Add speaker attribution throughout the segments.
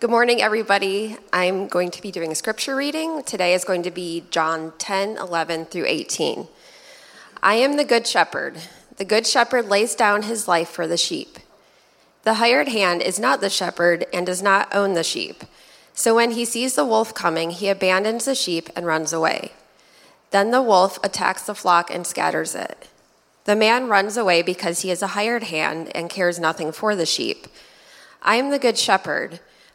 Speaker 1: Good morning, everybody. I'm going to be doing a scripture reading. Today is going to be John 10, 11 through 18. I am the good shepherd. The good shepherd lays down his life for the sheep. The hired hand is not the shepherd and does not own the sheep. So when he sees the wolf coming, he abandons the sheep and runs away. Then the wolf attacks the flock and scatters it. The man runs away because he is a hired hand and cares nothing for the sheep. I am the good shepherd.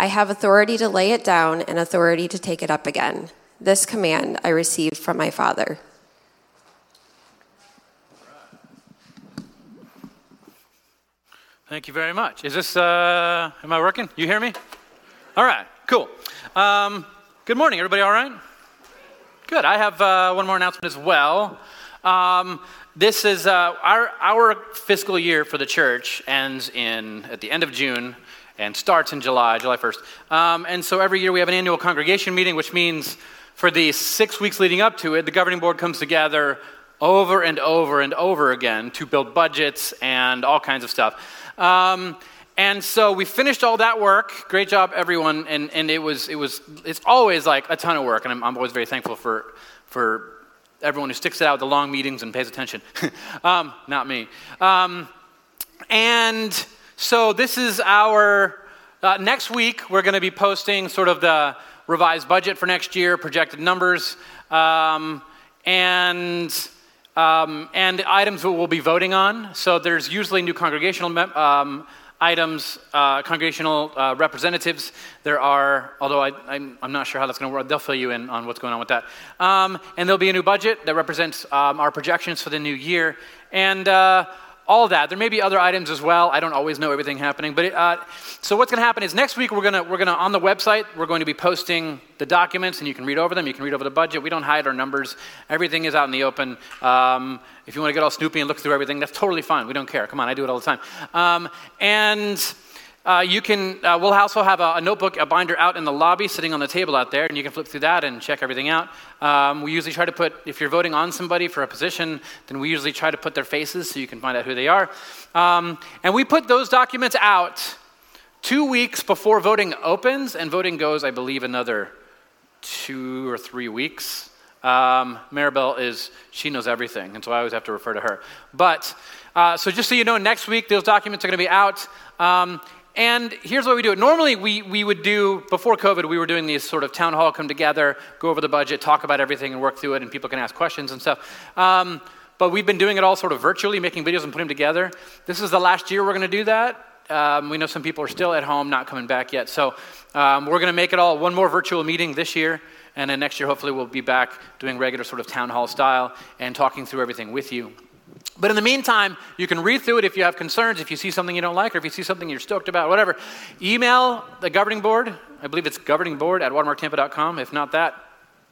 Speaker 1: I have authority to lay it down and authority to take it up again. This command I received from my Father.
Speaker 2: Thank you very much. Is this, uh, am I working? You hear me? All right, cool. Um, good morning, everybody, all right? Good. I have uh, one more announcement as well. Um, this is uh, our, our fiscal year for the church ends in at the end of June and starts in July, July 1st. Um, and so every year we have an annual congregation meeting, which means for the six weeks leading up to it, the governing board comes together over and over and over again to build budgets and all kinds of stuff. Um, and so we finished all that work. Great job, everyone. And, and it was, it was, it's always like a ton of work. And I'm, I'm always very thankful for, for everyone who sticks it out with the long meetings and pays attention. um, not me. Um, and so this is our, uh, next week, we're going to be posting sort of the revised budget for next year, projected numbers, um, and um, and items that we'll be voting on. So there's usually new congregational um, items, uh, congregational uh, representatives. There are, although I, am not sure how that's going to work, they'll fill you in on what's going on with that. Um, and there'll be a new budget that represents um, our projections for the new year. And uh, all that. There may be other items as well. I don't always know everything happening. But it, uh, so what's going to happen is next week we're going to we're going to on the website we're going to be posting the documents and you can read over them. You can read over the budget. We don't hide our numbers. Everything is out in the open. Um, if you want to get all snoopy and look through everything, that's totally fine. We don't care. Come on, I do it all the time. Um, and uh, you can, uh, we'll also have a, a, notebook, a binder out in the lobby sitting on the table out there, and you can flip through that and check everything out. Um, we usually try to put, if you're voting on somebody for a position, then we usually try to put their faces so you can find out who they are. Um, and we put those documents out two weeks before voting opens, and voting goes, I believe, another two or three weeks. Um, Maribel is, she knows everything, and so I always have to refer to her. But, uh, so just so you know, next week those documents are going to be out. Um, and here's what we do. It. Normally, we, we would do, before COVID, we were doing these sort of town hall come together, go over the budget, talk about everything, and work through it, and people can ask questions and stuff. Um, but we've been doing it all sort of virtually, making videos and putting them together. This is the last year we're going to do that. Um, we know some people are still at home, not coming back yet. So um, we're going to make it all one more virtual meeting this year. And then next year, hopefully, we'll be back doing regular sort of town hall style and talking through everything with you. But in the meantime, you can read through it if you have concerns, if you see something you don't like, or if you see something you're stoked about, whatever. Email the governing board. I believe it's governing board at watermarktampa.com. If not that,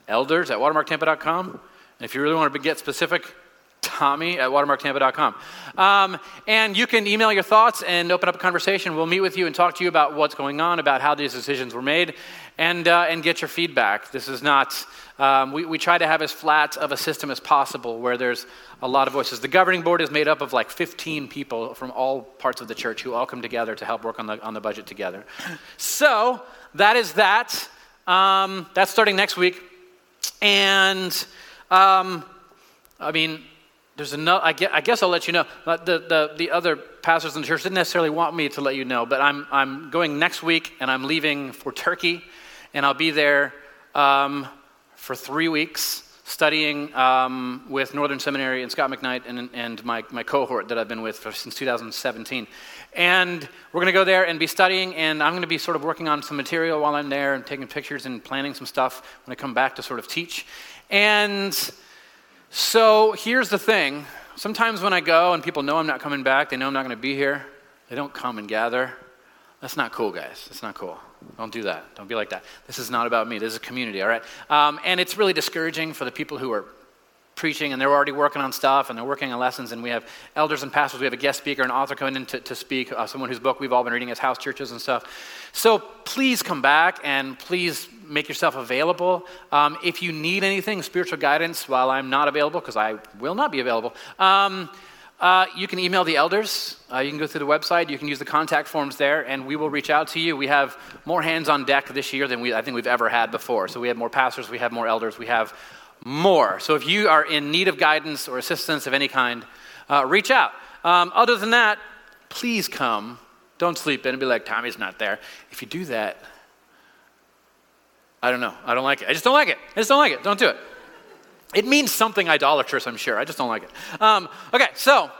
Speaker 2: elders at watermarktampa.com. And if you really want to get specific, Tommy at watermarktampa.com. Um, and you can email your thoughts and open up a conversation. We'll meet with you and talk to you about what's going on, about how these decisions were made, and, uh, and get your feedback. This is not, um, we, we try to have as flat of a system as possible where there's a lot of voices. The governing board is made up of like 15 people from all parts of the church who all come together to help work on the, on the budget together. So that is that. Um, that's starting next week. And um, I mean, there's another, I guess, I guess I'll let you know. The, the, the other pastors in the church didn't necessarily want me to let you know, but I'm, I'm going next week and I'm leaving for Turkey, and I'll be there um, for three weeks studying um, with Northern Seminary and Scot McKnight and, and my, my cohort that I've been with for, since 2017. And we're going to go there and be studying, and I'm going to be sort of working on some material while I'm there and taking pictures and planning some stuff when I come back to sort of teach. And so here's the thing sometimes when I go and people know I'm not coming back, they know I'm not going to be here, they don't come and gather. That's not cool, guys. That's not cool. Don't do that. Don't be like that. This is not about me. This is a community, all right? Um, and it's really discouraging for the people who are preaching and they're already working on stuff and they're working on lessons and we have elders and pastors we have a guest speaker an author coming in to, to speak uh, someone whose book we've all been reading as house churches and stuff so please come back and please make yourself available um, if you need anything spiritual guidance while i'm not available because i will not be available um, uh, you can email the elders. Uh, you can go through the website. You can use the contact forms there, and we will reach out to you. We have more hands on deck this year than we, I think we've ever had before. So we have more pastors, we have more elders, we have more. So if you are in need of guidance or assistance of any kind, uh, reach out. Um, other than that, please come. Don't sleep in and be like, Tommy's not there. If you do that, I don't know. I don't like it. I just don't like it. I just don't like it. Don't do it. It means something idolatrous, I'm sure. I just don't like it. Um, okay, so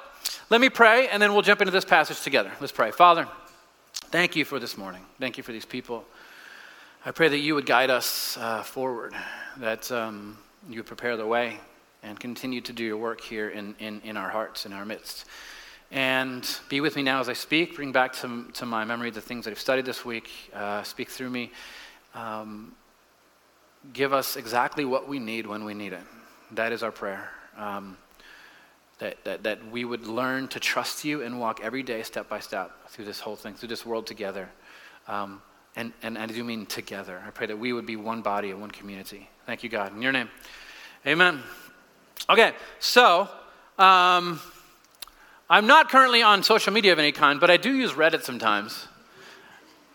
Speaker 2: let me pray, and then we'll jump into this passage together. Let's pray. Father, thank you for this morning. Thank you for these people. I pray that you would guide us uh, forward, that um, you would prepare the way and continue to do your work here in, in, in our hearts, in our midst. And be with me now as I speak. Bring back to, to my memory the things that I've studied this week. Uh, speak through me. Um, give us exactly what we need when we need it. That is our prayer. Um, that, that, that we would learn to trust you and walk every day, step by step, through this whole thing, through this world together. Um, and, and, and I do mean together. I pray that we would be one body and one community. Thank you, God. In your name. Amen. Okay, so um, I'm not currently on social media of any kind, but I do use Reddit sometimes.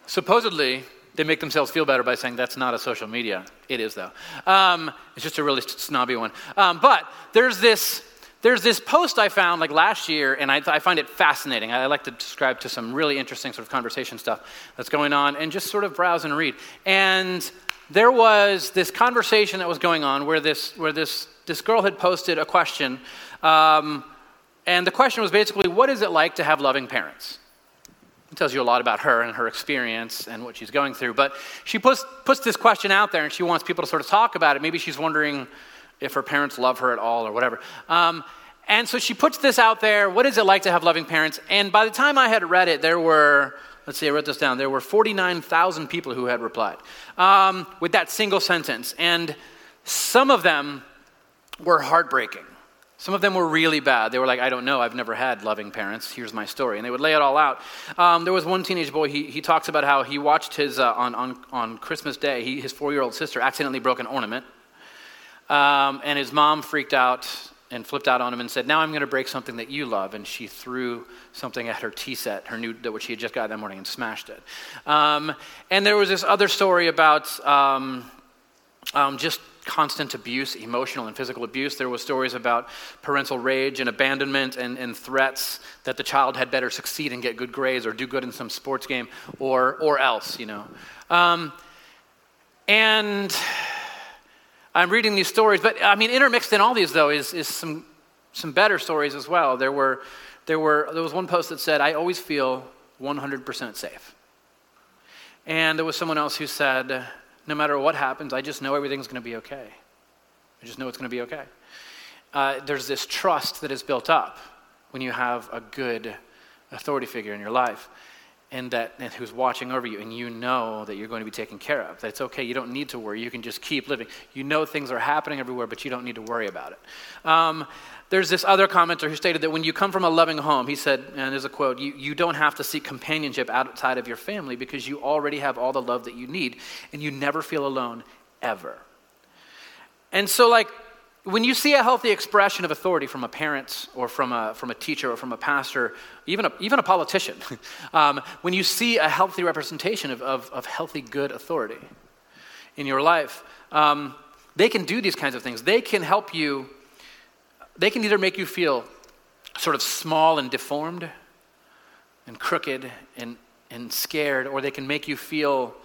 Speaker 2: Supposedly, they make themselves feel better by saying that's not a social media. It is, though. Um, it's just a really snobby one. Um, but there's this, there's this post I found like last year, and I, I find it fascinating. I like to describe to some really interesting sort of conversation stuff that's going on and just sort of browse and read. And there was this conversation that was going on where this, where this, this girl had posted a question. Um, and the question was basically, what is it like to have loving parents? It tells you a lot about her and her experience and what she's going through. But she puts, puts this question out there and she wants people to sort of talk about it. Maybe she's wondering if her parents love her at all or whatever. Um, and so she puts this out there what is it like to have loving parents? And by the time I had read it, there were, let's see, I wrote this down, there were 49,000 people who had replied um, with that single sentence. And some of them were heartbreaking. Some of them were really bad. They were like, I don't know, I've never had loving parents. Here's my story. And they would lay it all out. Um, there was one teenage boy, he, he talks about how he watched his, uh, on, on, on Christmas Day, he, his four year old sister accidentally broke an ornament. Um, and his mom freaked out and flipped out on him and said, Now I'm going to break something that you love. And she threw something at her tea set, her new, which she had just got that morning, and smashed it. Um, and there was this other story about um, um, just constant abuse, emotional and physical abuse. There was stories about parental rage and abandonment and, and threats that the child had better succeed and get good grades or do good in some sports game or, or else, you know. Um, and I'm reading these stories, but I mean, intermixed in all these, though, is, is some, some better stories as well. There, were, there, were, there was one post that said, I always feel 100% safe. And there was someone else who said, no matter what happens, I just know everything's going to be okay. I just know it's going to be okay. Uh, there's this trust that is built up when you have a good authority figure in your life and that and who's watching over you and you know that you're going to be taken care of that it's okay you don't need to worry you can just keep living. You know things are happening everywhere but you don't need to worry about it. Um, there's this other commenter who stated that when you come from a loving home he said and there's a quote you, you don't have to seek companionship outside of your family because you already have all the love that you need and you never feel alone ever. And so like when you see a healthy expression of authority from a parent or from a, from a teacher or from a pastor, even a, even a politician, um, when you see a healthy representation of, of, of healthy, good authority in your life, um, they can do these kinds of things. They can help you, they can either make you feel sort of small and deformed and crooked and, and scared, or they can make you feel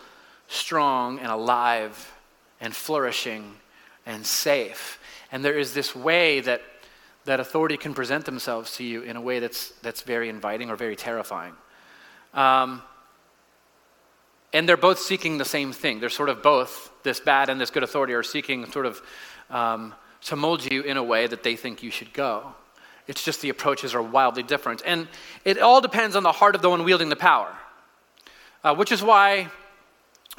Speaker 2: strong and alive and flourishing and safe. And there is this way that, that authority can present themselves to you in a way that's, that's very inviting or very terrifying. Um, and they're both seeking the same thing. They're sort of both, this bad and this good authority, are seeking sort of um, to mold you in a way that they think you should go. It's just the approaches are wildly different. And it all depends on the heart of the one wielding the power. uh, which is why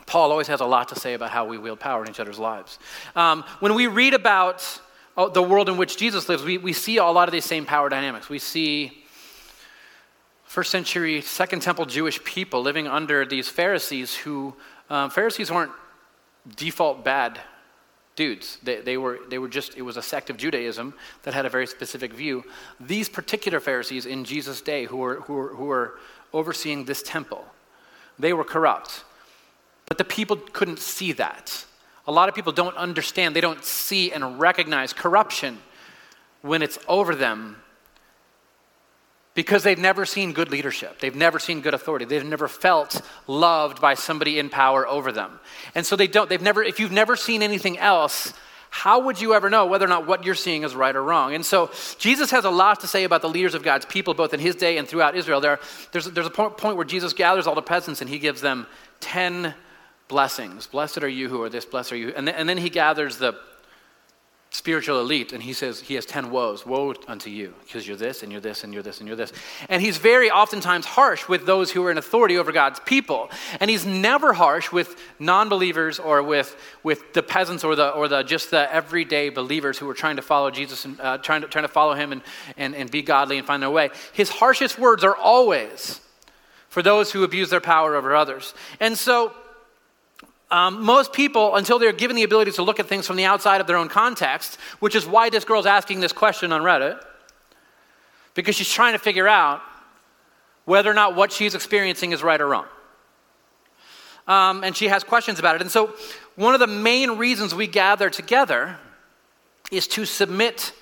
Speaker 2: Paul always has a lot to say about how we wield power in each other's lives. Um, when we read about oh, the world in which Jesus lives, we, we see a lot of these same power dynamics. We see first century, second temple Jewish people living under these Pharisees who, um, Pharisees weren't default bad dudes. They, they, were, they were just, it was a sect of Judaism that had a very specific view. These particular Pharisees in Jesus' day who were, who were, who were overseeing this temple, they were corrupt. But the people couldn't see that. A lot of people don't understand, they don't see and recognize corruption when it's over them because they've never seen good leadership. They've never seen good authority. They've never felt loved by somebody in power over them. And so they don't, they've never, if you've never seen anything else, how would you ever know whether or not what you're seeing is right or wrong? And so Jesus has a lot to say about the leaders of God's people, both in his day and throughout Israel. There, there's, there's a point, where Jesus gathers all the peasants and he gives them 10 blessings. Blessed are you who are this, blessed are you. And then, and then he gathers the spiritual elite and he says he has 10 woes. Woe unto you because you're this and you're this and you're this and you're this. And he's very oftentimes harsh with those who are in authority over god's people. And he's never harsh with non-believers or with, with the peasants or the, or the just the everyday believers who are trying to follow jesus and uh, trying, to, trying to follow him and, and, and be godly and find their way. His harshest words are always for those who abuse their power over others. And so um, most people, until they're given the ability to look at things from the outside of their own context, which is why this girl's asking this question on Reddit, because she's trying to figure out whether or not what she's experiencing is right or wrong. Um, and she has questions about it. And so, one of the main reasons we gather together is to submit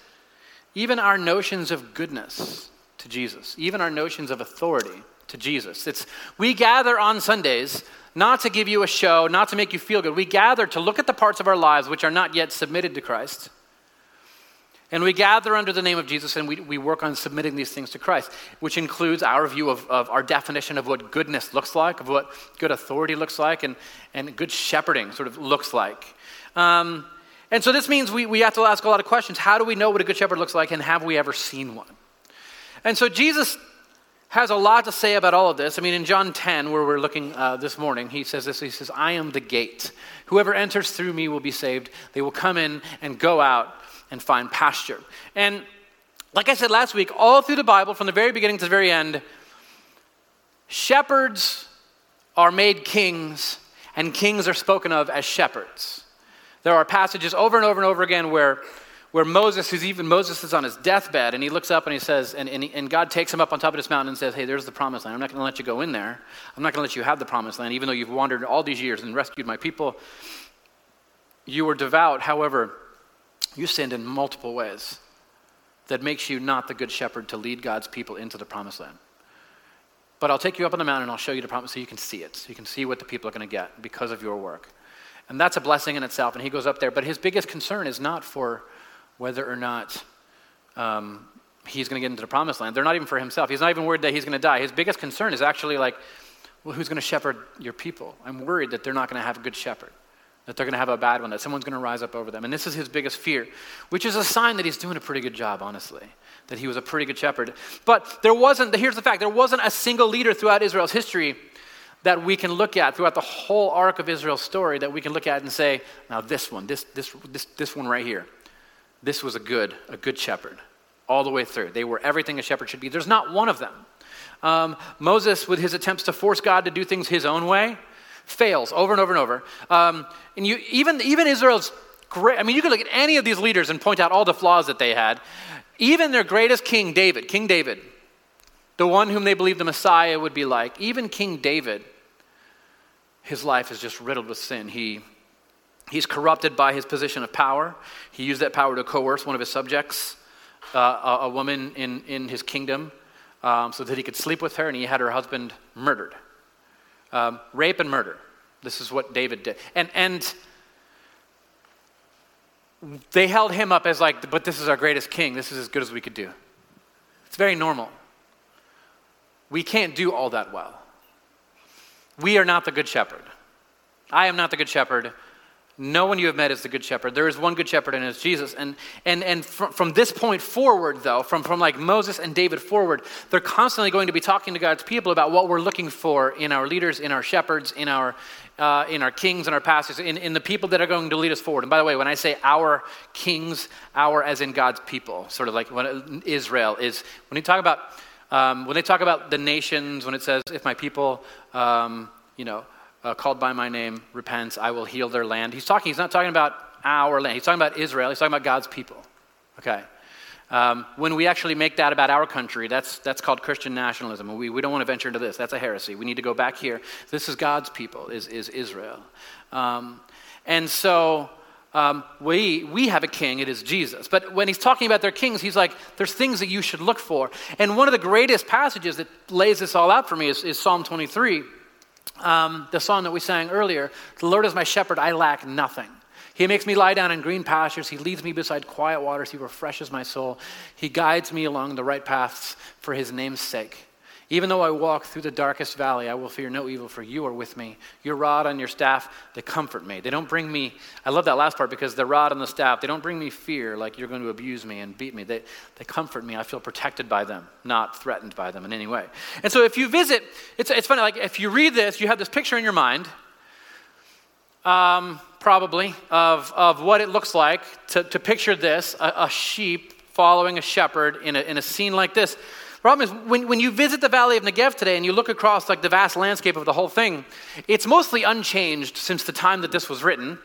Speaker 2: even our notions of goodness to Jesus, even our notions of authority to Jesus. It's, we gather on Sundays not to give you a show, not to make you feel good. We gather to look at the parts of our lives which are not yet submitted to Christ. And we gather under the name of Jesus and we, we work on submitting these things to Christ, which includes our view of, of our definition of what goodness looks like, of what good authority looks like, and, and good shepherding sort of looks like. Um, and so this means we, we have to ask a lot of questions. How do we know what a good shepherd looks like, and have we ever seen one? And so Jesus has a lot to say about all of this. I mean, in John 10, where we're looking uh, this morning, he says this He says, I am the gate. Whoever enters through me will be saved. They will come in and go out and find pasture. And like I said last week, all through the Bible, from the very beginning to the very end, shepherds are made kings, and kings are spoken of as shepherds. There are passages over and over and over again where where Moses, who's even Moses is on his deathbed, and he looks up and he says, and, and, and God takes him up on top of this mountain and says, Hey, there's the promised land. I'm not going to let you go in there. I'm not going to let you have the promised land, even though you've wandered all these years and rescued my people. You were devout, however, you sinned in multiple ways that makes you not the good shepherd to lead God's people into the promised land. But I'll take you up on the mountain and I'll show you the promise so you can see it. So you can see what the people are going to get because of your work. And that's a blessing in itself. And he goes up there. But his biggest concern is not for whether or not um, he's going to get into the promised land. They're not even for himself. He's not even worried that he's going to die. His biggest concern is actually like, well, who's going to shepherd your people? I'm worried that they're not going to have a good shepherd, that they're going to have a bad one, that someone's going to rise up over them. And this is his biggest fear, which is a sign that he's doing a pretty good job, honestly, that he was a pretty good shepherd. But there wasn't, here's the fact, there wasn't a single leader throughout Israel's history that we can look at throughout the whole arc of Israel's story that we can look at and say, now this one, this, this, this, this one right here, this was a good, a good shepherd all the way through. They were everything a shepherd should be. There's not one of them. Um, Moses, with his attempts to force God to do things his own way, fails over and over and over. Um, and you, even, even Israel's great, I mean, you could look at any of these leaders and point out all the flaws that they had. Even their greatest king, David, King David, the one whom they believed the Messiah would be like, even King David, his life is just riddled with sin. He He's corrupted by his position of power. He used that power to coerce one of his subjects, uh, a, a, woman in, in his kingdom, um, so that he could sleep with her, and he had her husband murdered. Um, rape and murder. This is what David did. And, and they held him up as like, but this is our greatest king. This is as good as we could do. It's very normal. We can't do all that well. We are not the good shepherd. I am not the good shepherd No one you have met is the good shepherd. There is one good shepherd, and it's Jesus. And, and, and from, from this point forward, though, from, from like Moses and David forward, they're constantly going to be talking to God's people about what we're looking for in our leaders, in our shepherds, in our, uh, in our kings and our pastors, in, in the people that are going to lead us forward. And by the way, when I say our kings, our as in God's people, sort of like when Israel is, when you talk about, um, when they talk about the nations, when it says, if my people, um, you know, uh, called by my name repents, I will heal their land. He's talking, he's not talking about our land. He's talking about Israel. He's talking about God's people. Okay. Um, when we actually make that about our country, that's, that's called Christian nationalism. We, we don't want to venture into this. That's a heresy. We need to go back here. This is God's people, is, is Israel. Um, and so um, we, we have a king, it is Jesus. But when he's talking about their kings, he's like, there's things that you should look for. And one of the greatest passages that lays this all out for me is, is Psalm 23 um, the song that we sang earlier The Lord is my shepherd, I lack nothing. He makes me lie down in green pastures. He leads me beside quiet waters. He refreshes my soul. He guides me along the right paths for his name's sake. Even though I walk through the darkest valley, I will fear no evil, for you are with me. Your rod and your staff, they comfort me. They don't bring me, I love that last part because the rod and the staff, they don't bring me fear like you're going to abuse me and beat me. They, they comfort me. I feel protected by them, not threatened by them in any way. And so if you visit, it's, it's funny, like if you read this, you have this picture in your mind, um, probably, of, of what it looks like to, to picture this a, a sheep following a shepherd in a, in a scene like this. Problem is, when, when you visit the Valley of Negev today and you look across like the vast landscape of the whole thing, it's mostly unchanged since the time that this was written.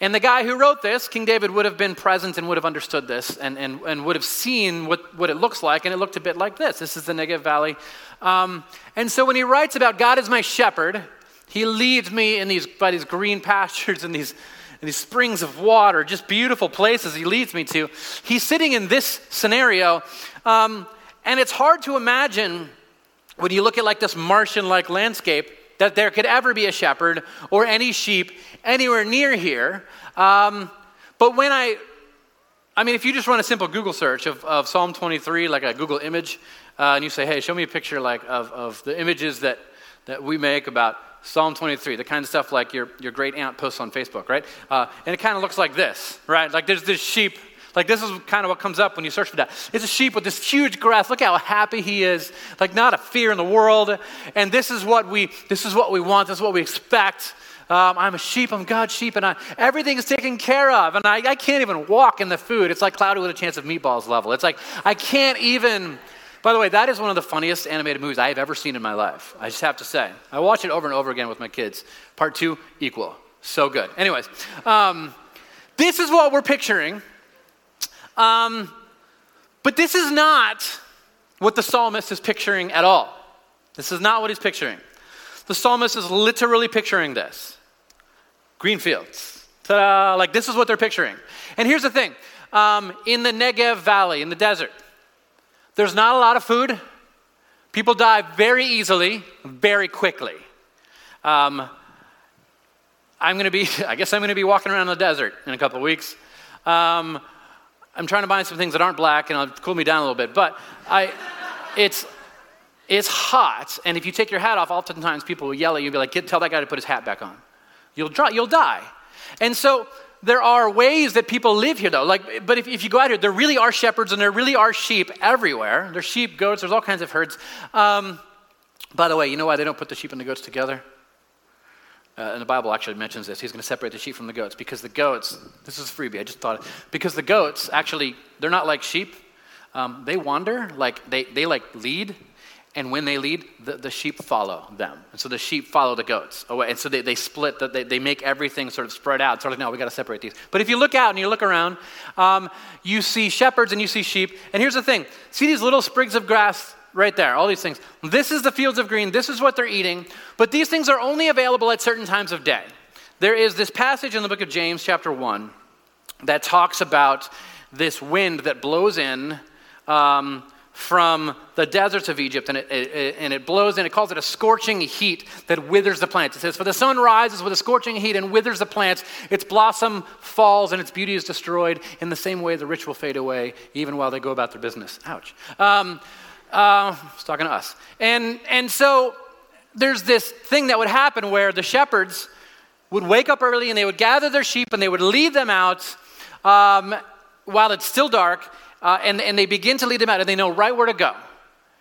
Speaker 2: And the guy who wrote this, King David, would have been present and would have understood this and, and, and would have seen what, what it looks like. And it looked a bit like this. This is the Negev Valley. Um, and so when he writes about God is my shepherd, he leads me in these, by these green pastures and these, and these springs of water, just beautiful places he leads me to. He's sitting in this scenario. Um, and it's hard to imagine when you look at like this Martian like landscape that there could ever be a shepherd or any sheep anywhere near here. Um, but when I, I mean, if you just run a simple Google search of, of Psalm 23, like a Google image, uh, and you say, hey, show me a picture like of, of the images that, that we make about Psalm 23, the kind of stuff like your, your great aunt posts on Facebook, right? Uh, and it kind of looks like this, right? Like there's this sheep like, this is kind of what comes up when you search for that. It's a sheep with this huge grass. Look how happy he is. Like, not a fear in the world. And this is what we, this is what we want. This is what we expect. Um, I'm a sheep. I'm God's sheep. And I, everything is taken care of. And I, I can't even walk in the food. It's like Cloudy with a Chance of Meatballs level. It's like, I can't even. By the way, that is one of the funniest animated movies I have ever seen in my life. I just have to say. I watch it over and over again with my kids. Part two, equal. So good. Anyways, um, this is what we're picturing um, but this is not what the psalmist is picturing at all. This is not what he's picturing. The psalmist is literally picturing this green fields. Ta-da! Like, this is what they're picturing. And here's the thing um, in the Negev Valley, in the desert, there's not a lot of food. People die very easily, very quickly. Um, I'm going to be, I guess I'm going to be walking around the desert in a couple of weeks. Um, I'm trying to buy some things that aren't black and it'll cool me down a little bit. But I, it's, it's hot, and if you take your hat off, oftentimes people will yell at you and be like, tell that guy to put his hat back on. You'll, dry, you'll die. And so there are ways that people live here, though. Like, but if, if you go out here, there really are shepherds and there really are sheep everywhere. There's sheep, goats, there's all kinds of herds. Um, by the way, you know why they don't put the sheep and the goats together? Uh, and the Bible actually mentions this. He's going to separate the sheep from the goats because the goats, this is a freebie, I just thought, it, because the goats actually, they're not like sheep. Um, they wander, like they, they like lead, and when they lead, the, the sheep follow them. And so the sheep follow the goats away. And so they, they split, the, they, they make everything sort of spread out. Sort of, no, we got to separate these. But if you look out and you look around, um, you see shepherds and you see sheep. And here's the thing see these little sprigs of grass right there, all these things. This is the fields of green, this is what they're eating, but these things are only available at certain times of day. There is this passage in the book of James, chapter 1, that talks about this wind that blows in um, from the deserts of Egypt, and it, it, and it blows in, it calls it a scorching heat that withers the plants. It says, For the sun rises with a scorching heat and withers the plants, its blossom falls and its beauty is destroyed. In the same way, the rich will fade away, even while they go about their business. Ouch. Um, uh, it's talking to us. And, and so there's this thing that would happen where the shepherds, would wake up early and they would gather their sheep and they would lead them out um, while it's still dark, uh, and, and they begin to lead them out and they know right where to go.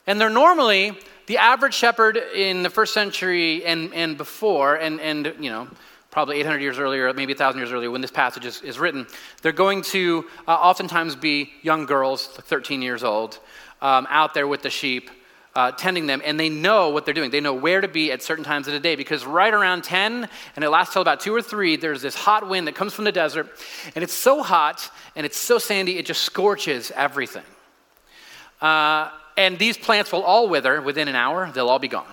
Speaker 2: And they're normally the average shepherd in the first century and, and before, and, and you know, probably 800 years earlier, maybe 1,000 years earlier, when this passage is, is written, they're going to uh, oftentimes be young girls, like 13 years old, um, out there with the sheep, uh, tending them, and they know what they're doing. They know where to be at certain times of the day because right around 10, and it lasts till about 2 or 3, there's this hot wind that comes from the desert, and it's so hot and it's so sandy, it just scorches everything. Uh, and these plants will all wither within an hour, they'll all be gone.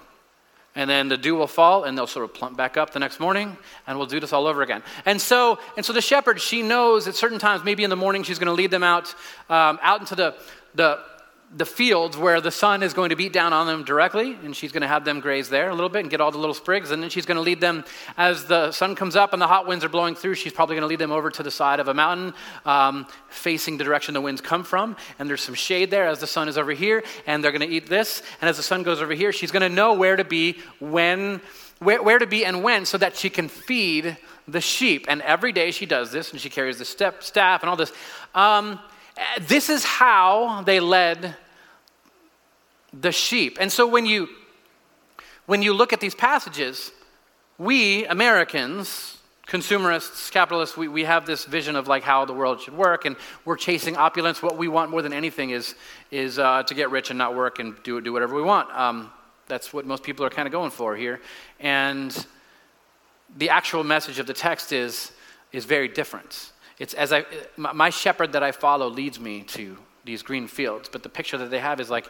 Speaker 2: And then the dew will fall and they'll sort of plump back up the next morning and we'll do this all over again. And so, and so the shepherd, she knows at certain times, maybe in the morning, she's going to lead them out, um, out into the, the the fields where the sun is going to beat down on them directly, and she's going to have them graze there a little bit and get all the little sprigs, and then she's going to lead them as the sun comes up and the hot winds are blowing through. She's probably going to lead them over to the side of a mountain, um, facing the direction the winds come from, and there's some shade there as the sun is over here, and they're going to eat this. And as the sun goes over here, she's going to know where to be when, where, where to be and when, so that she can feed the sheep. And every day she does this, and she carries the step staff and all this. Um, this is how they led the sheep. And so when you when you look at these passages, we Americans, consumerists, capitalists, we, we have this vision of like how the world should work, and we're chasing opulence. What we want more than anything is is uh, to get rich and not work and do do whatever we want. Um, that's what most people are kind of going for here, and the actual message of the text is is very different. It's as I, my shepherd that I follow leads me to these green fields, but the picture that they have is like,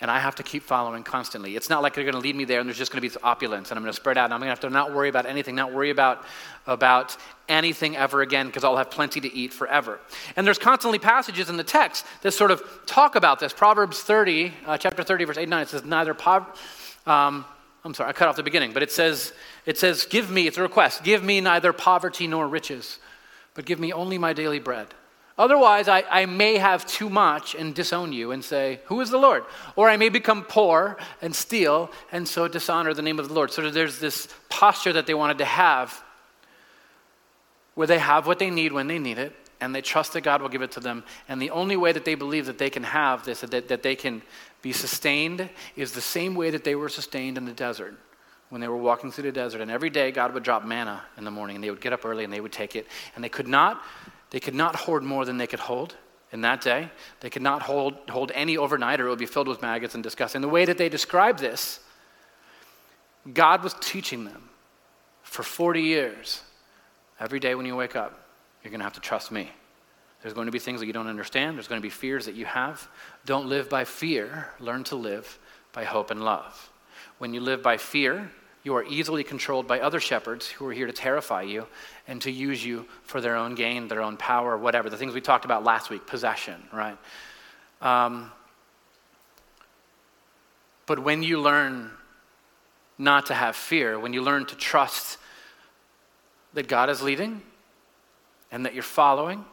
Speaker 2: and I have to keep following constantly. It's not like they're going to lead me there and there's just going to be this opulence and I'm going to spread out and I'm going to have to not worry about anything, not worry about, about anything ever again because I'll have plenty to eat forever. And there's constantly passages in the text that sort of talk about this. Proverbs 30, uh, chapter 30, verse 8 and 9, it says, neither poverty, um, I'm sorry, I cut off the beginning, but it says, it says, give me, it's a request, give me neither poverty nor riches but give me only my daily bread. Otherwise, I, I may have too much and disown you and say, Who is the Lord? Or I may become poor and steal and so dishonor the name of the Lord. So there's this posture that they wanted to have where they have what they need when they need it and they trust that God will give it to them. And the only way that they believe that they can have this, that, that they can be sustained, is the same way that they were sustained in the desert when they were walking through the desert. And every day God would drop manna in the morning and they would get up early and they would take it. And they could not, they could not hoard more than they could hold in that day. They could not hold, hold any overnight or it would be filled with maggots and disgusting. The way that they describe this, God was teaching them for 40 years. Every day when you wake up, you're going to have to trust me. There's going to be things that you don't understand. There's going to be fears that you have. Don't live by fear. Learn to live by hope and love. When you live by fear, you are easily controlled by other shepherds who are here to terrify you and to use you for their own gain, their own power, whatever. The things we talked about last week, possession, right? Um, but when you learn not to have fear, when you learn to trust that God is leading and that you're following,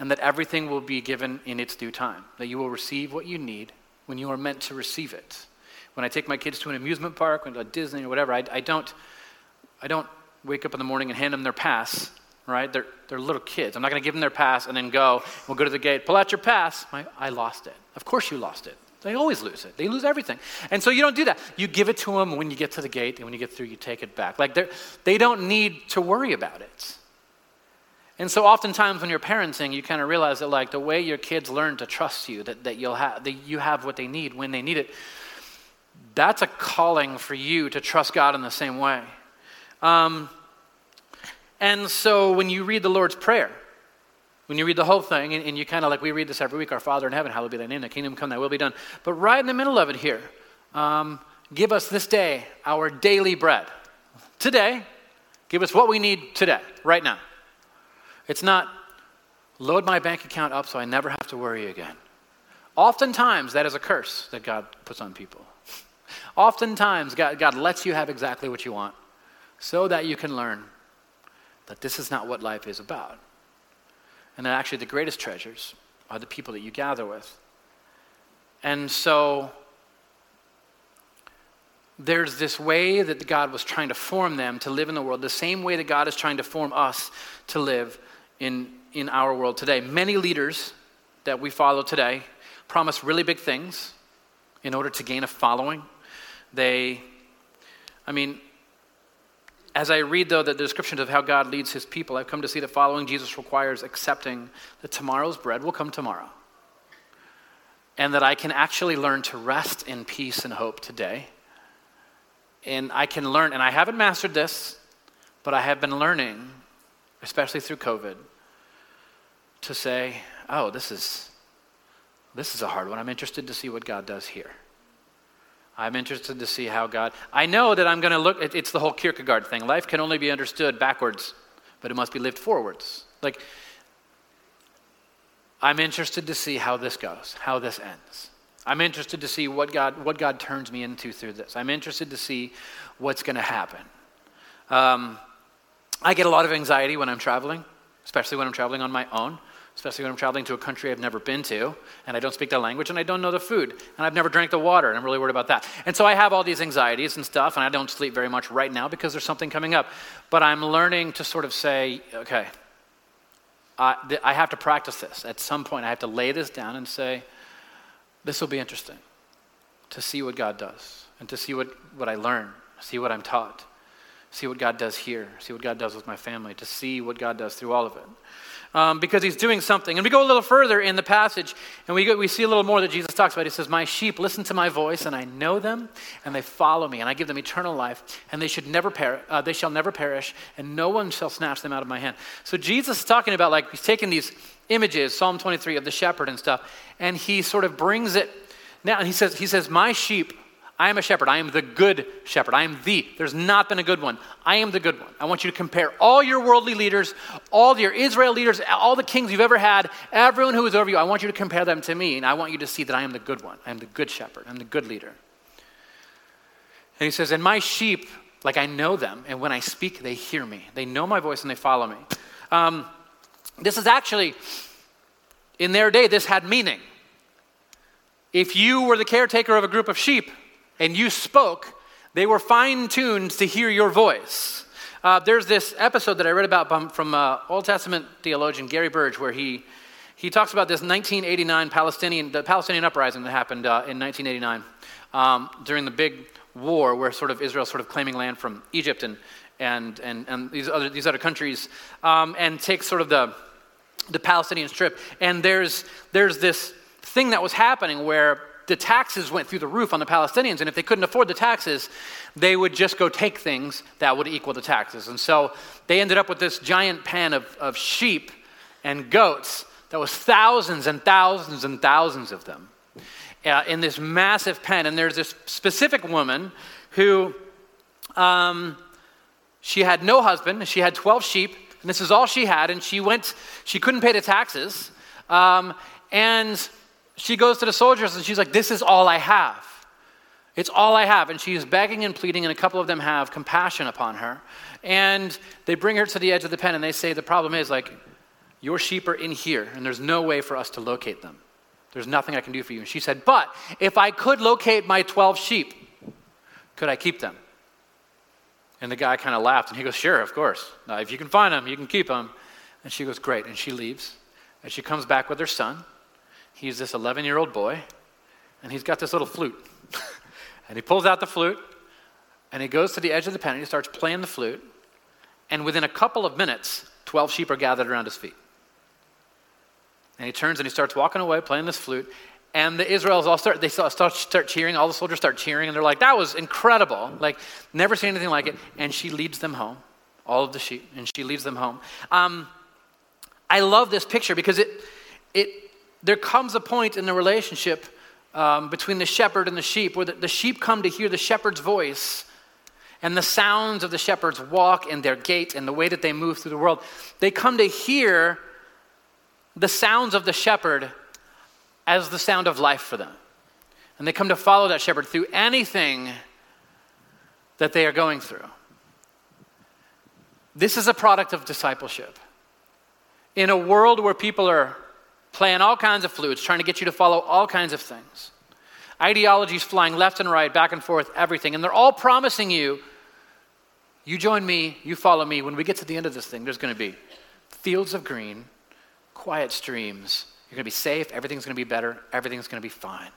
Speaker 2: and that everything will be given in its due time, that you will receive what you need when you are meant to receive it. When I take my kids to an amusement park, or Disney or whatever, I, I, don't, I don't wake up in the morning and hand them their pass, right? They're, they're little kids. I'm not going to give them their pass and then go, we'll go to the gate, pull out your pass. I, I lost it. Of course you lost it. They always lose it. They lose everything. And so you don't do that. You give it to them when you get to the gate, and when you get through, you take it back. Like they don't need to worry about it. And so oftentimes when you're parenting, you kind of realize that like the way your kids learn to trust you, that, that you'll have that you have what they need when they need it, that's a calling for you to trust God in the same way. Um, and so when you read the Lord's Prayer, when you read the whole thing, and, and you kind of like we read this every week Our Father in heaven, hallowed be thy name, thy kingdom come, thy will be done. But right in the middle of it here, um, give us this day our daily bread. Today, give us what we need today, right now. It's not load my bank account up so I never have to worry again. Oftentimes, that is a curse that God puts on people. Oftentimes, God, God lets you have exactly what you want so that you can learn that this is not what life is about. And that actually the greatest treasures are the people that you gather with. And so, there's this way that God was trying to form them to live in the world, the same way that God is trying to form us to live in, in our world today. Many leaders that we follow today promise really big things in order to gain a following. They, I mean, as I read, though, the descriptions of how God leads his people, I've come to see that following Jesus requires accepting that tomorrow's bread will come tomorrow. And that I can actually learn to rest in peace and hope today. And I can learn, and I haven't mastered this, but I have been learning, especially through COVID, to say, oh, this is, this is a hard one. I'm interested to see what God does here. I'm interested to see how God. I know that I'm going to look. It's the whole Kierkegaard thing. Life can only be understood backwards, but it must be lived forwards. Like, I'm interested to see how this goes, how this ends. I'm interested to see what God, what God turns me into through this. I'm interested to see what's going to happen. Um, I get a lot of anxiety when I'm traveling, especially when I'm traveling on my own especially when I'm traveling to a country I've never been to, and I don't speak the language, and I don't know the food, and I've never drank the water, and I'm really worried about that. And so I have all these anxieties and stuff, and I don't sleep very much right now because there's something coming up. But I'm learning to sort of say, okay, I, I have to practice this. At some point, I have to lay this down and say, this will be interesting to see what God does, and to see what, what I learn, see what I'm taught, see what God does here, see what God does with my family, to see what God does through all of it um, because he's doing something. And we go a little further in the passage, and we, go, we see a little more that Jesus talks about. He says, My sheep listen to my voice, and I know them, and they follow me, and I give them eternal life, and they, should never per- uh, they shall never perish, and no one shall snatch them out of my hand. So Jesus is talking about, like, he's taking these images, Psalm 23 of the shepherd and stuff, and he sort of brings it now, and he says, he says, My sheep I am a shepherd. I am the good shepherd. I am the. There's not been a good one. I am the good one. I want you to compare all your worldly leaders, all your Israel leaders, all the kings you've ever had, everyone who is over you. I want you to compare them to me, and I want you to see that I am the good one. I am the good shepherd. I'm the good leader. And he says, And my sheep, like I know them, and when I speak, they hear me. They know my voice and they follow me. Um, this is actually, in their day, this had meaning. If you were the caretaker of a group of sheep, and you spoke, they were fine tuned to hear your voice. Uh, there's this episode that I read about from uh, Old Testament theologian Gary Burge where he, he talks about this 1989 Palestinian, the Palestinian uprising that happened uh, in 1989 um, during the big war where sort of Israel sort of claiming land from Egypt and, and, and, and these, other, these other countries um, and takes sort of the, the Palestinian strip. And there's, there's this thing that was happening where the taxes went through the roof on the Palestinians, and if they couldn't afford the taxes, they would just go take things that would equal the taxes. And so they ended up with this giant pen of, of sheep and goats that was thousands and thousands and thousands of them uh, in this massive pen. And there's this specific woman who um, she had no husband, she had 12 sheep, and this is all she had, and she went, she couldn't pay the taxes. Um, and she goes to the soldiers and she's like, This is all I have. It's all I have. And she's begging and pleading, and a couple of them have compassion upon her. And they bring her to the edge of the pen and they say, The problem is, like, your sheep are in here, and there's no way for us to locate them. There's nothing I can do for you. And she said, But if I could locate my 12 sheep, could I keep them? And the guy kind of laughed and he goes, Sure, of course. Now, if you can find them, you can keep them. And she goes, Great. And she leaves. And she comes back with her son. He's this 11 year old boy, and he's got this little flute. and he pulls out the flute, and he goes to the edge of the pen, and he starts playing the flute. And within a couple of minutes, 12 sheep are gathered around his feet. And he turns and he starts walking away, playing this flute. And the Israelis all start, they start, start cheering. All the soldiers start cheering, and they're like, that was incredible. Like, never seen anything like it. And she leads them home, all of the sheep, and she leads them home. Um, I love this picture because it, it there comes a point in the relationship um, between the shepherd and the sheep where the, the sheep come to hear the shepherd's voice and the sounds of the shepherd's walk and their gait and the way that they move through the world. They come to hear the sounds of the shepherd as the sound of life for them. And they come to follow that shepherd through anything that they are going through. This is a product of discipleship. In a world where people are playing all kinds of flutes, trying to get you to follow all kinds of things. ideologies flying left and right, back and forth, everything. And they're all promising you, you join me, you follow me. When we get to the end of this thing, there's going to be fields of green, quiet streams. You're going to be safe, everything's going to be better, everything's going to be fine.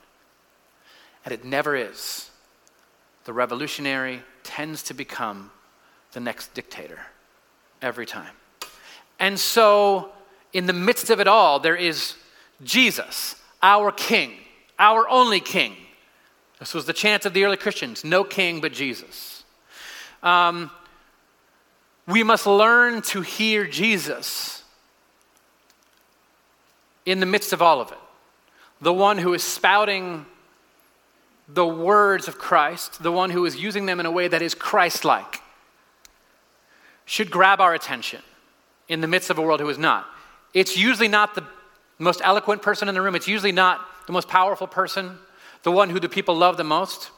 Speaker 2: And it never is. The revolutionary tends to become the next dictator every time. And so, in the midst of it all, there is Jesus, our King, our only King. This was the chant of the early Christians no king but Jesus. Um, we must learn to hear Jesus in the midst of all of it. The one who is spouting the words of Christ, the one who is using them in a way that is Christ like, should grab our attention in the midst of a world who is not. It's usually not the most eloquent person in the room, it's usually not the most powerful person, the one who the people love the most.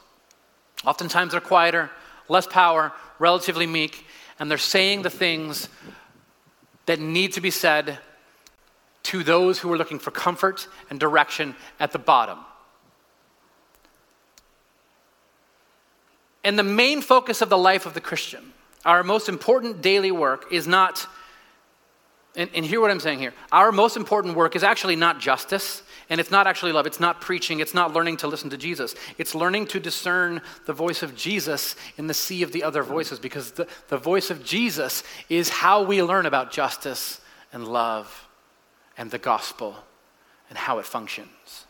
Speaker 2: Oftentimes they're quieter, less power, relatively meek, and they're saying the things that need to be said to those who are looking for comfort and direction at the bottom. And the main focus of the life of the Christian, our most important daily work, is not, and, and hear what I'm saying here. Our most important work is actually not justice, and it's not actually love. It's not preaching. It's not learning to listen to Jesus. It's learning to discern the voice of Jesus in the sea of the other voices, because the, the voice of Jesus is how we learn about justice and love and the gospel and how it functions.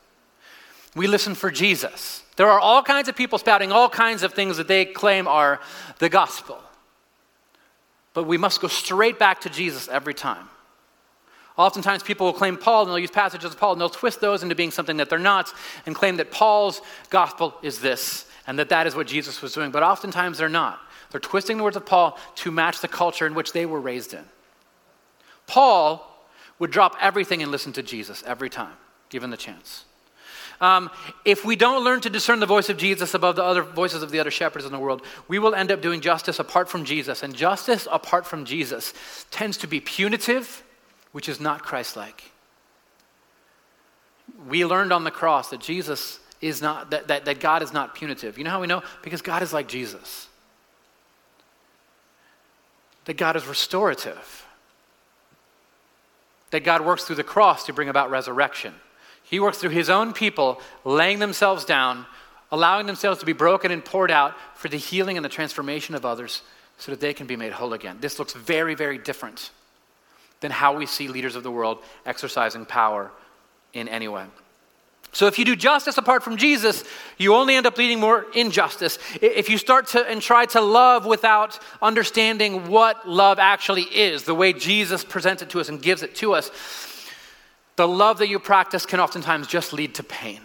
Speaker 2: We listen for Jesus. There are all kinds of people spouting all kinds of things that they claim are the gospel. But we must go straight back to Jesus every time. Oftentimes, people will claim Paul and they'll use passages of Paul and they'll twist those into being something that they're not and claim that Paul's gospel is this and that that is what Jesus was doing. But oftentimes, they're not. They're twisting the words of Paul to match the culture in which they were raised in. Paul would drop everything and listen to Jesus every time, given the chance. Um, if we don't learn to discern the voice of Jesus above the other voices of the other shepherds in the world, we will end up doing justice apart from Jesus. And justice apart from Jesus tends to be punitive, which is not Christ like. We learned on the cross that Jesus is not, that, that, that God is not punitive. You know how we know? Because God is like Jesus, that God is restorative, that God works through the cross to bring about resurrection. He works through his own people laying themselves down, allowing themselves to be broken and poured out for the healing and the transformation of others so that they can be made whole again. This looks very, very different than how we see leaders of the world exercising power in any way. So, if you do justice apart from Jesus, you only end up leading more injustice. If you start to and try to love without understanding what love actually is, the way Jesus presents it to us and gives it to us, the love that you practice can oftentimes just lead to pain.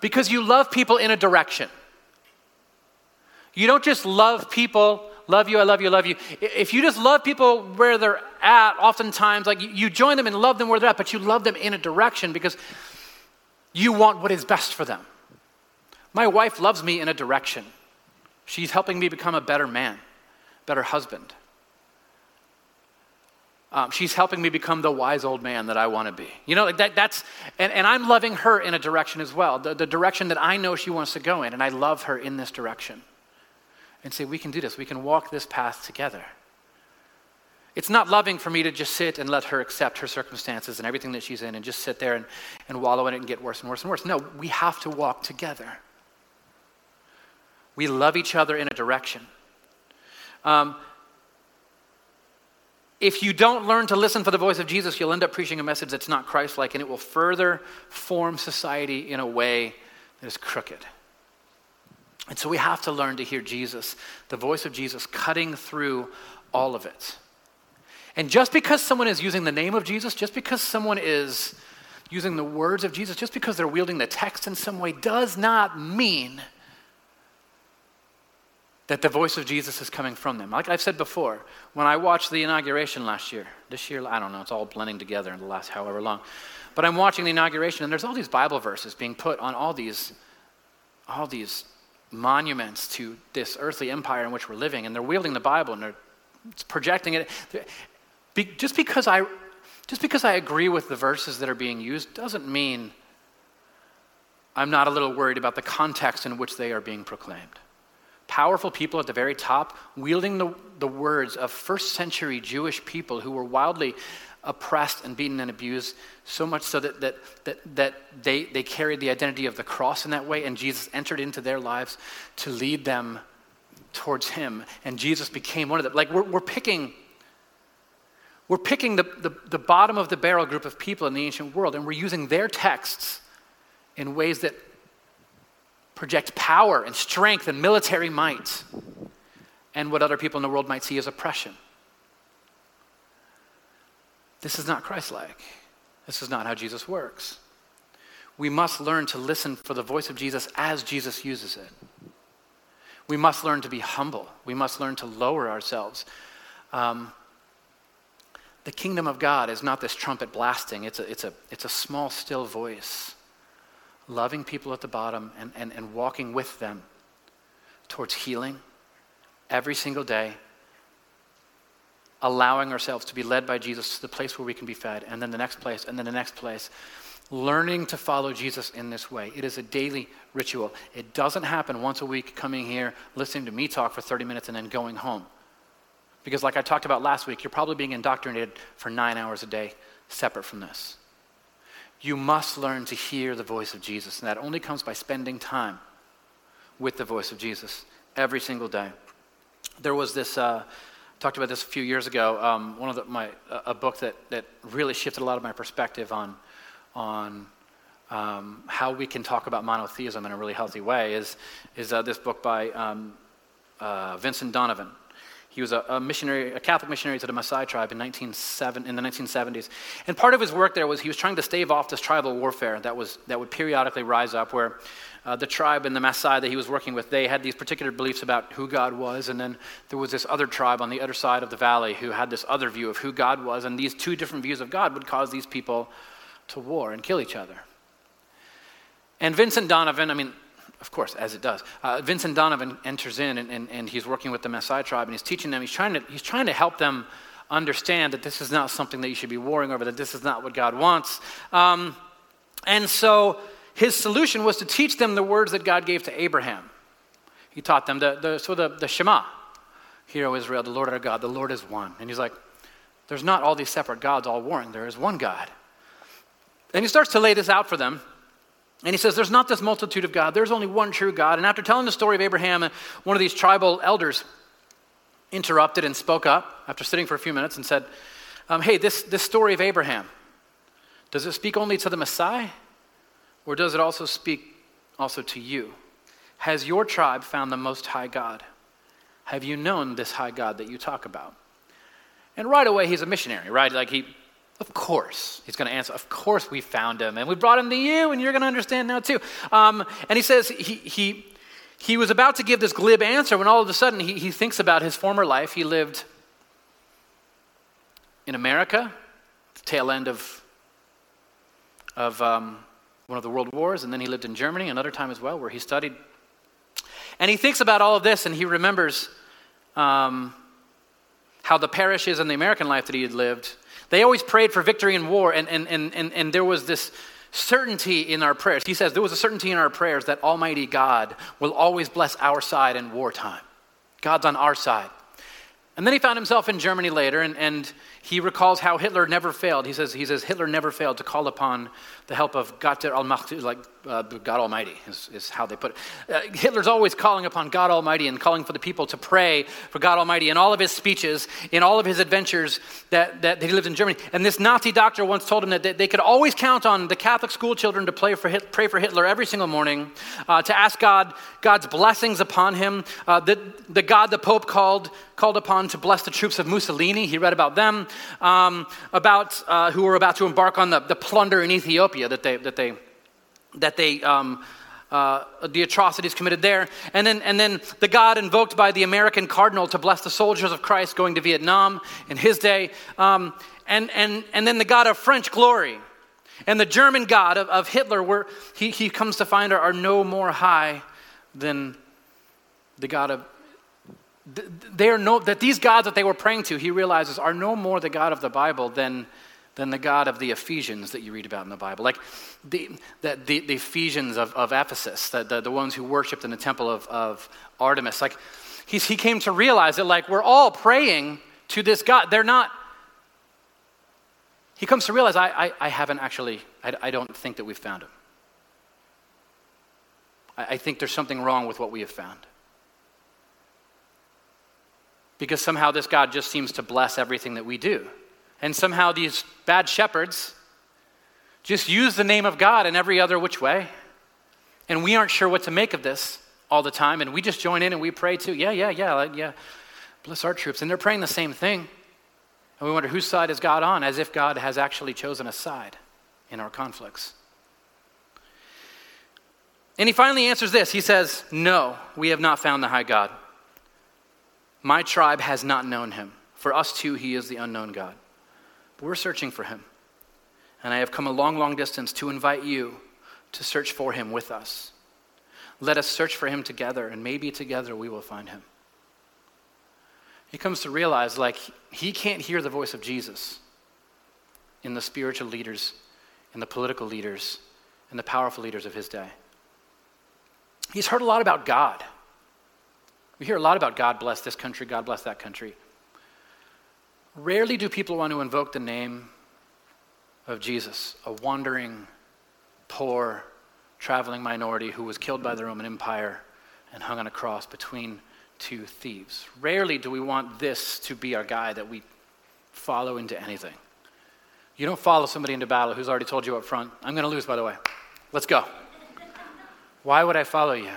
Speaker 2: Because you love people in a direction. You don't just love people, love you, I love you, I love you. If you just love people where they're at, oftentimes, like you join them and love them where they're at, but you love them in a direction because you want what is best for them. My wife loves me in a direction. She's helping me become a better man, better husband, um, she's helping me become the wise old man that I want to be. You know, like that, that's, and, and I'm loving her in a direction as well, the, the direction that I know she wants to go in, and I love her in this direction. And say, we can do this, we can walk this path together. It's not loving for me to just sit and let her accept her circumstances and everything that she's in and just sit there and, and wallow in it and get worse and worse and worse. No, we have to walk together. We love each other in a direction. Um, if you don't learn to listen for the voice of Jesus, you'll end up preaching a message that's not Christ like, and it will further form society in a way that is crooked. And so we have to learn to hear Jesus, the voice of Jesus, cutting through all of it. And just because someone is using the name of Jesus, just because someone is using the words of Jesus, just because they're wielding the text in some way, does not mean that the voice of Jesus is coming from them. Like I've said before, when I watched the inauguration last year, this year, I don't know, it's all blending together in the last however long. But I'm watching the inauguration, and there's all these Bible verses being put on all these, all these monuments to this earthly empire in which we're living, and they're wielding the Bible and they're projecting it. Just because I, just because I agree with the verses that are being used doesn't mean I'm not a little worried about the context in which they are being proclaimed. Powerful people at the very top, wielding the, the words of first century Jewish people who were wildly oppressed and beaten and abused, so much so that, that, that, that they, they carried the identity of the cross in that way, and Jesus entered into their lives to lead them towards Him. And Jesus became one of them. Like, we're, we're picking. We're picking the, the, the bottom of the barrel group of people in the ancient world, and we're using their texts in ways that project power and strength and military might and what other people in the world might see as oppression. This is not Christ like. This is not how Jesus works. We must learn to listen for the voice of Jesus as Jesus uses it. We must learn to be humble. We must learn to lower ourselves. Um, the kingdom of God is not this trumpet blasting, it's a, it's a, it's a small, still voice, loving people at the bottom and, and, and walking with them towards healing every single day, allowing ourselves to be led by Jesus to the place where we can be fed, and then the next place, and then the next place. Learning to follow Jesus in this way. It is a daily ritual. It doesn't happen once a week coming here, listening to me talk for 30 minutes, and then going home. Because, like I talked about last week, you're probably being indoctrinated for nine hours a day separate from this. You must learn to hear the voice of Jesus, and that only comes by spending time with the voice of Jesus every single day. There was this. Uh, talked about this a few years ago. Um, one of the, my a book that that really shifted a lot of my perspective on on um, how we can talk about monotheism in a really healthy way is, is uh, this book by um, uh, Vincent Donovan. He was a, a, missionary, a Catholic missionary to the Maasai tribe in, 1907, in the 1970s. And part of his work there was he was trying to stave off this tribal warfare that, was, that would periodically rise up, where uh, the tribe and the Maasai that he was working with, they had these particular beliefs about who God was. And then there was this other tribe on the other side of the valley who had this other view of who God was. And these two different views of God would cause these people to war and kill each other. And Vincent Donovan, I mean, of course, as it does, uh, Vincent Donovan enters in and, and, and he's working with the Maasai tribe and he's teaching them, he's trying, to, he's trying to help them understand that this is not something that you should be warring over, that this is not what God wants. Um, and so his solution was to teach them the words that God gave to Abraham. He taught them the, the, so the, the Shema, Hear, O Israel, the Lord our God, the Lord is one. And he's like, there's not all these separate gods all warring, there is one God. And he starts to lay this out for them. And he says, There's not this multitude of God, there's only one true God. And after telling the story of Abraham, one of these tribal elders interrupted and spoke up after sitting for a few minutes and said, um, Hey, this, this story of Abraham, does it speak only to the Maasai? Or does it also speak also to you? Has your tribe found the Most High God? Have you known this high God that you talk about? And right away, he's a missionary, right? Like he of course, he's going to answer. Of course, we found him, and we brought him to you, and you're going to understand now too. Um, and he says he, he, he was about to give this glib answer when all of a sudden he, he thinks about his former life. He lived in America, the tail end of, of um, one of the world wars, and then he lived in Germany another time as well, where he studied. And he thinks about all of this, and he remembers um, how the parishes and the American life that he had lived they always prayed for victory in war, and, and, and, and, and there was this certainty in our prayers. He says there was a certainty in our prayers that Almighty God will always bless our side in wartime. God's on our side. And then he found himself in Germany later, and, and he recalls how Hitler never failed. He says, he says Hitler never failed to call upon the help of Gott der Allmacht, like uh, God Almighty, is, is, how they put it. Uh, Hitler's always calling upon God Almighty and calling for the people to pray for God Almighty in all of his speeches, in all of his adventures that, that, that he lived in Germany. And this Nazi doctor once told him that they, they could always count on the Catholic school children to pray for, pray for Hitler every single morning, uh, to ask God God's blessings upon him. Uh, the, the God the Pope called, called upon to bless the troops of Mussolini. He read about them um, about, uh, who were about to embark on the, the plunder in Ethiopia that they, that they, that they um, uh, the atrocities committed there. And then, and then the God invoked by the American cardinal to bless the soldiers of Christ going to Vietnam in his day. Um, and, and, and then the God of French glory. And the German God of, of Hitler, where he, he comes to find are, are no more high than the God of they are no, that these gods that they were praying to, he realizes, are no more the God of the Bible than than the God of the Ephesians that you read about in the Bible. Like the, the, the, the Ephesians of, of Ephesus, the, the, the, ones who worshiped in the temple of, of Artemis. Like he's, he came to realize that like we're all praying to this God. They're not, he comes to realize I, I, I haven't actually, I, I don't think that we've found him. I, I think there's something wrong with what we have found. Because somehow this God just seems to bless everything that we do. And somehow these bad shepherds just use the name of God in every other which way. And we aren't sure what to make of this all the time. And we just join in and we pray too. Yeah, yeah, yeah, yeah. Bless our troops. And they're praying the same thing. And we wonder whose side is God on, as if God has actually chosen a side in our conflicts. And he finally answers this. He says, No, we have not found the high God. My tribe has not known him. For us too, he is the unknown God. We're searching for him. And I have come a long, long distance to invite you to search for him with us. Let us search for him together, and maybe together we will find him. He comes to realize, like, he can't hear the voice of Jesus in the spiritual leaders, in the political leaders, and the powerful leaders of his day. He's heard a lot about God. We hear a lot about God bless this country, God bless that country. Rarely do people want to invoke the name of Jesus, a wandering, poor, traveling minority who was killed by the Roman Empire and hung on a cross between two thieves. Rarely do we want this to be our guide that we follow into anything. You don't follow somebody into battle who's already told you up front, I'm going to lose, by the way. Let's go. Why would I follow you?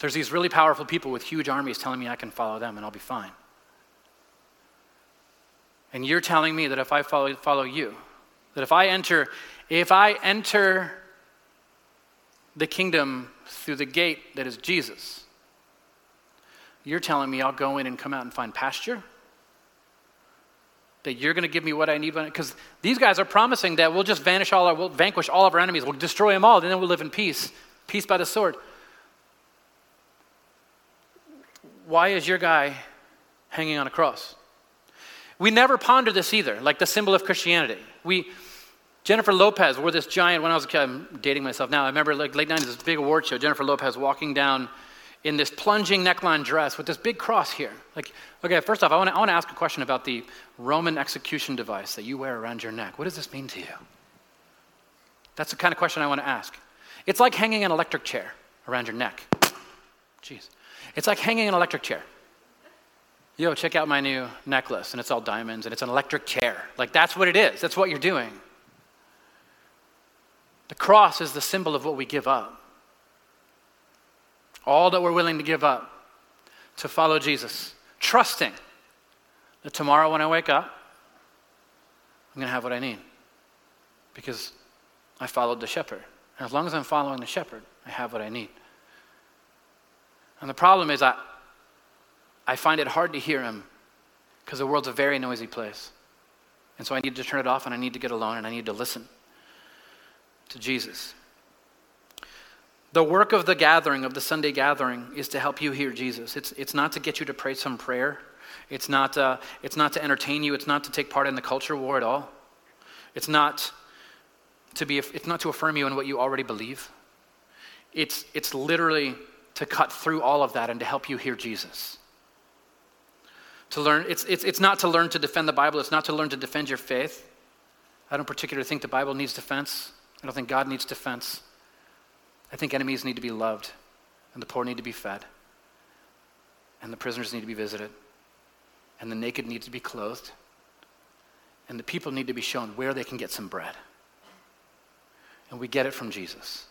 Speaker 2: There's these really powerful people with huge armies telling me I can follow them and I'll be fine. And you're telling me that if I follow, follow you, that if I enter, if I enter the kingdom through the gate that is Jesus, you're telling me I'll go in and come out and find pasture? That you're going to give me what I need? Because these guys are promising that we'll just vanish all our, we'll vanquish all of our enemies, we'll destroy them all, and then we'll live in peace, peace by the sword. Why is your guy hanging on a cross? We never ponder this either, like the symbol of Christianity. We, Jennifer Lopez wore this giant, when I was a kid, I'm dating myself now, I remember like late 90s, this big award show, Jennifer Lopez walking down in this plunging neckline dress with this big cross here. Like, okay, first off, I want to ask a question about the Roman execution device that you wear around your neck. What does this mean to you? That's the kind of question I want to ask. It's like hanging an electric chair around your neck. Jeez. It's like hanging an electric chair yo, check out my new necklace, and it's all diamonds, and it's an electric chair. Like, that's what it is. That's what you're doing. The cross is the symbol of what we give up. All that we're willing to give up to follow Jesus, trusting that tomorrow when I wake up, I'm going to have what I need because I followed the shepherd. And as long as I'm following the shepherd, I have what I need. And the problem is, I, I find it hard to hear him because the world's a very noisy place. And so I need to turn it off and I need to get alone and I need to listen to Jesus. The work of the gathering, of the Sunday gathering, is to help you hear Jesus. It's, it's not to get you to pray some prayer. It's not, uh, it's not to entertain you. It's not to take part in the culture war at all. It's not to, be, it's not to affirm you in what you already believe. It's, it's literally to cut through all of that and to help you hear Jesus to learn it's, it's, it's not to learn to defend the bible it's not to learn to defend your faith. I don't particularly think the bible needs defense. I don't think god needs defense. I think enemies need to be loved and the poor need to be fed and the prisoners need to be visited and the naked need to be clothed and the people need to be shown where they can get some bread. And we get it from jesus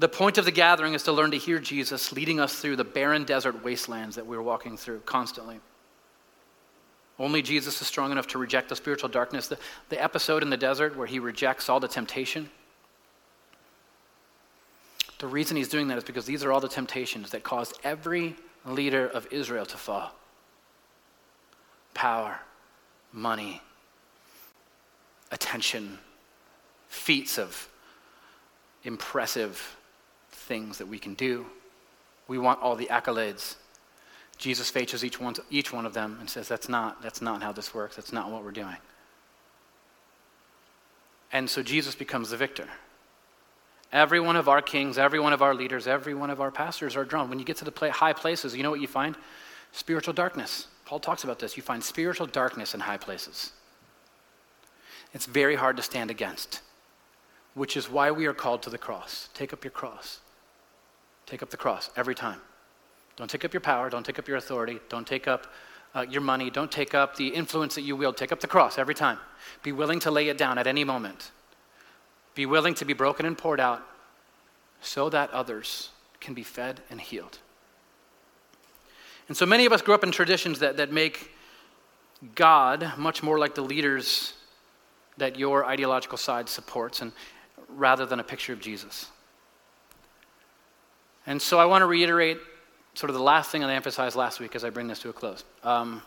Speaker 2: the point of the gathering is to learn to hear Jesus leading us through the barren desert wastelands that we're walking through constantly. Only Jesus is strong enough to reject the spiritual darkness. The, the episode in the desert where he rejects all the temptation, the reason he's doing that is because these are all the temptations that caused every leader of Israel to fall power, money, attention, feats of impressive things that we can do. We want all the accolades. Jesus faces each one, each one of them and says, that's not, that's not how this works. That's not what we're doing. And so Jesus becomes the victor. Every one of our kings, every one of our leaders, every one of our pastors are drawn. When you get to the high places, you know what you find? Spiritual darkness. Paul talks about this. You find spiritual darkness in high places. It's very hard to stand against, which is why we are called to the cross. Take up your cross. Take up the cross every time. Don't take up your power. Don't take up your authority. Don't take up uh, your money. Don't take up the influence that you wield. Take up the cross every time. Be willing to lay it down at any moment. Be willing to be broken and poured out so that others can be fed and healed. And so many of us grew up in traditions that, that make God much more like the leaders that your ideological side supports, and rather than a picture of Jesus. And so I want to reiterate sort of the last thing I emphasized last week as I bring this to a close. Um,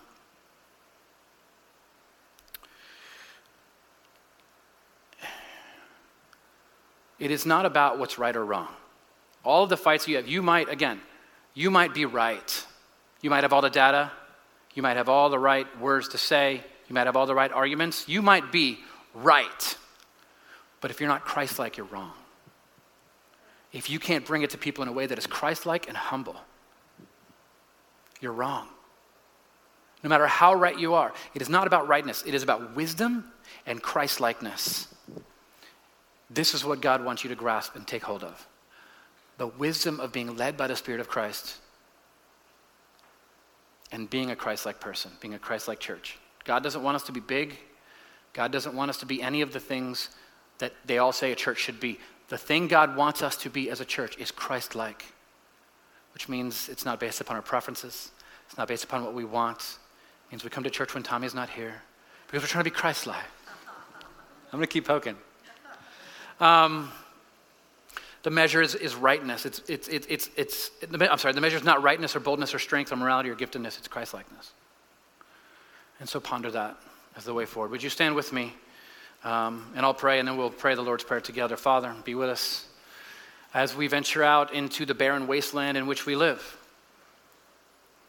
Speaker 2: It is not about what's right or wrong. All of the fights you have, you might, again, you might be right. You might have all the data. You might have all the right words to say. You might have all the right arguments. You might be right. But if you're not Christ like, you're wrong. If you can't bring it to people in a way that is Christ like and humble, you're wrong. No matter how right you are, it is not about rightness, it is about wisdom and Christ likeness. This is what God wants you to grasp and take hold of the wisdom of being led by the Spirit of Christ and being a Christ like person, being a Christ like church. God doesn't want us to be big. God doesn't want us to be any of the things that they all say a church should be. The thing God wants us to be as a church is Christ like, which means it's not based upon our preferences, it's not based upon what we want. It means we come to church when Tommy's not here because we're trying to be Christ like. I'm going to keep poking. Um, the measure is, is rightness. It's, it's, it's, it's, it's, I'm sorry, the measure is not rightness or boldness or strength or morality or giftedness, it's Christlikeness. And so ponder that as the way forward. Would you stand with me? Um, and I'll pray, and then we'll pray the Lord's Prayer together. Father, be with us as we venture out into the barren wasteland in which we live.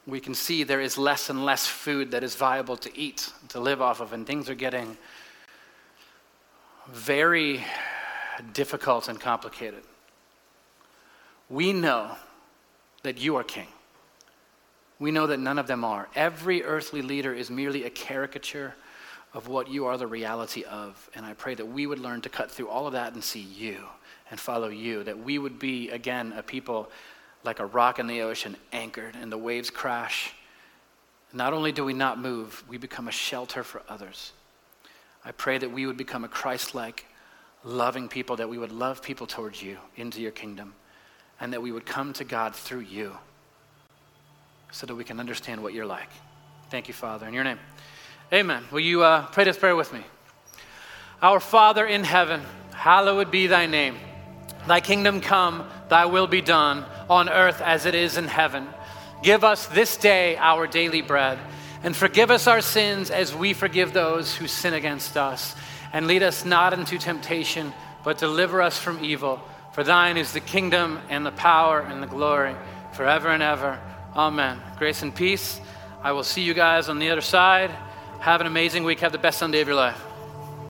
Speaker 2: We can see there is less and less food that is viable to eat, to live off of, and things are getting very difficult and complicated. We know that you are king. We know that none of them are. Every earthly leader is merely a caricature of what you are the reality of. And I pray that we would learn to cut through all of that and see you and follow you. That we would be, again, a people like a rock in the ocean, anchored, and the waves crash. Not only do we not move, we become a shelter for others. I pray that we would become a Christ like loving people, that we would love people towards you into your kingdom, and that we would come to God through you so that we can understand what you're like. Thank you, Father. In your name. Amen. Will you uh, pray this prayer with me? Our Father in heaven, hallowed be thy name. Thy kingdom come, thy will be done, on earth as it is in heaven. Give us this day our daily bread, and forgive us our sins as we forgive those who sin against us and lead us not into temptation, but deliver us from evil. For thine is the kingdom and the power and the glory forever and ever. Amen. Grace and peace. I will see you guys on the other side. Have an amazing week. Have the best Sunday of your life.